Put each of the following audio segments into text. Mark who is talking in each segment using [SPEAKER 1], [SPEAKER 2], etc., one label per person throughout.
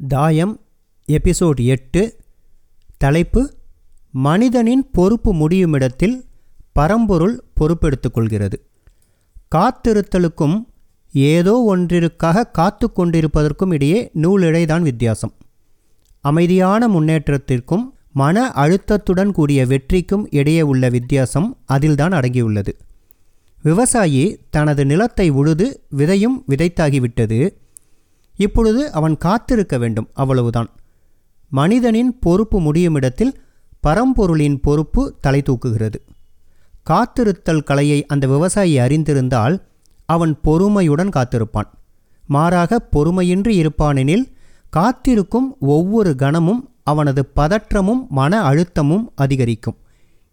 [SPEAKER 1] தாயம் எபிசோட் எட்டு. தலைப்பு மனிதனின் பொறுப்பு முடியுமிடத்தில் பரம்பொருள் பொறுப்பெடுத்துக்கொள்கிறது காத்திருத்தலுக்கும் ஏதோ ஒன்றிற்காக காத்து கொண்டிருப்பதற்கும் இடையே நூலிழைதான் வித்தியாசம். அமைதியான முன்னேற்றத்திற்கும் மன அழுத்தத்துடன் கூடிய வெற்றிக்கும் இடையே உள்ள வித்தியாசம் அதில்தான் அடங்கியுள்ளது. விவசாயி தனது நிலத்தை உழுது விதையும் விதைத்தாகிவிட்டது. இப்பொழுது அவன் காத்திருக்க வேண்டும் அவ்வளவுதான். மனிதனின் பொறுப்பு முடியுமிடத்தில் பரம்பொருளின் பொறுப்பு தலை தூக்குகிறது. காத்திருத்தல் கலையை அந்த விவசாயி அறிந்திருந்தால் அவன் பொறுமையுடன் காத்திருப்பான். மாறாக பொறுமையின்றி இருப்பானெனில் காத்திருக்கும் ஒவ்வொரு கணமும் அவனது பதற்றமும் மன அழுத்தமும் அதிகரிக்கும்.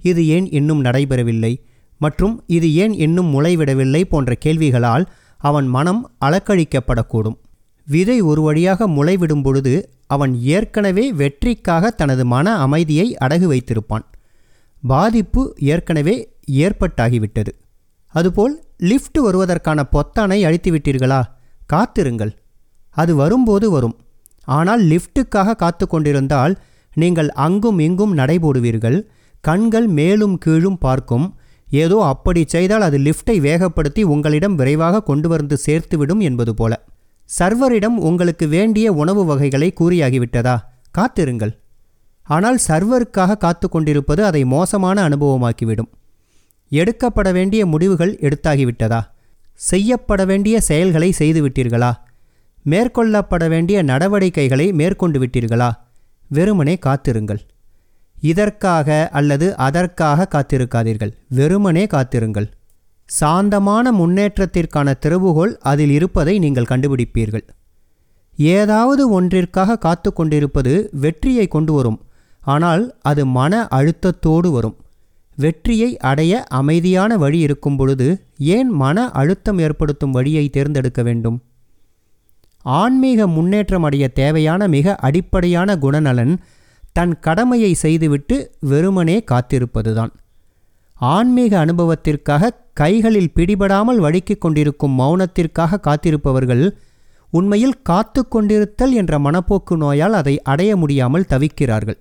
[SPEAKER 1] இது ஏன் இன்னும் நடைபெறவில்லை? மற்றும் இது ஏன் இன்னும் முளைவிடவில்லை? போன்ற கேள்விகளால் அவன் மனம் அலக்கழிக்கப்படக்கூடும். விதை ஒரு வழியாக முளைவிடும் பொழுது அவன் ஏற்கனவே வெற்றிக்காக தனது மன அமைதியை அடகு வைத்திருப்பான். பாதிப்பு ஏற்கனவே ஏற்பட்டாகிவிட்டது. அதுபோல் லிஃப்ட் வருவதற்கான பொத்தானை அழித்துவிட்டீர்களா? காத்திருங்கள். அது வரும்போது வரும். ஆனால் லிஃப்ட்டுக்காக காத்து கொண்டிருந்தால் நீங்கள் அங்கும் இங்கும் நடைபோடுவீர்கள் கண்கள் மேலும் கீழும் பார்க்கும். ஏதோ அப்படி செய்தால் அது லிஃப்டை வேகப்படுத்தி உங்களிடம் விரைவாக கொண்டு வந்து சேர்த்துவிடும் என்பது போல. சர்வரிடம் உங்களுக்கு வேண்டிய உணவு வகைகளை கூறியாகிவிட்டதா? காத்திருங்கள். ஆனால் சர்வருக்காக காத்து கொண்டிருப்பது அதை மோசமான அனுபவமாக்கிவிடும். எடுக்கப்பட வேண்டிய முடிவுகள் எடுத்தாகிவிட்டதா? செய்யப்பட வேண்டிய செயல்களை செய்துவிட்டீர்களா? மேற்கொள்ளப்பட வேண்டிய நடவடிக்கைகளை மேற்கொண்டு விட்டீர்களா? வெறுமனே காத்திருங்கள். இதற்காக அல்லது அதற்காக காத்திருக்காதீர்கள். வெறுமனே காத்திருங்கள். சாந்தமான முன்னேற்றத்திற்கான திறவுகோள் அதில் இருப்பதை நீங்கள் கண்டுபிடிப்பீர்கள். ஏதாவது ஒன்றிற்காக காத்து கொண்டிருப்பது வெற்றியை கொண்டு வரும். ஆனால் அது மன அழுத்தத்தோடு வரும். வெற்றியை அடைய அமைதியான வழி இருக்கும் பொழுது ஏன் மன அழுத்தம் ஏற்படுத்தும் வழியை தேர்ந்தெடுக்க வேண்டும்? ஆன்மீக முன்னேற்றம் அடைய தேவையான மிக அடிப்படையான குணநலன் தன் கடமையை செய்துவிட்டு வெறுமனே காத்திருப்பதுதான். ஆன்மீக அனுபவத்திற்காக கைகளில் பிடிபடாமல் வழுக்கிக் கொண்டிருக்கும் மௌனத்திற்காக காத்திருப்பவர்கள் உண்மையில் காத்து கொண்டிருத்தல் என்ற மனப்போக்கு நோயால் அதை அடைய முடியாமல் தவிக்கிறார்கள்.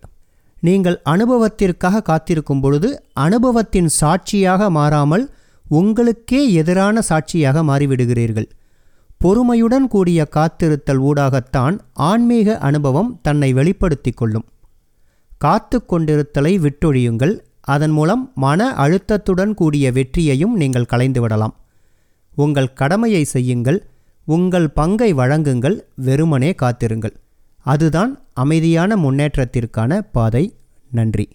[SPEAKER 1] நீங்கள் அனுபவத்திற்காக காத்திருக்கும் பொழுது அனுபவத்தின் சாட்சியாக மாறாமல் உங்களுக்கே எதிரான சாட்சியாக மாறிவிடுகிறீர்கள். பொறுமையுடன் கூடிய காத்திருத்தல் ஊடாகத்தான் ஆன்மீக அனுபவம் தன்னை வெளிப்படுத்திக் கொள்ளும். காத்து கொண்டிருத்தலை விட்டொழியுங்கள். அதன் மூலம் மன அழுத்தத்துடன் கூடிய வெற்றியையும் நீங்கள் கலைந்துவிடலாம் உங்கள் கடமையை செய்யுங்கள் உங்கள் பங்கை வழங்குங்கள் வெறுமனே காத்திருங்கள். அதுதான் அமைதியான முன்னேற்றத்திற்கான பாதை. நன்றி.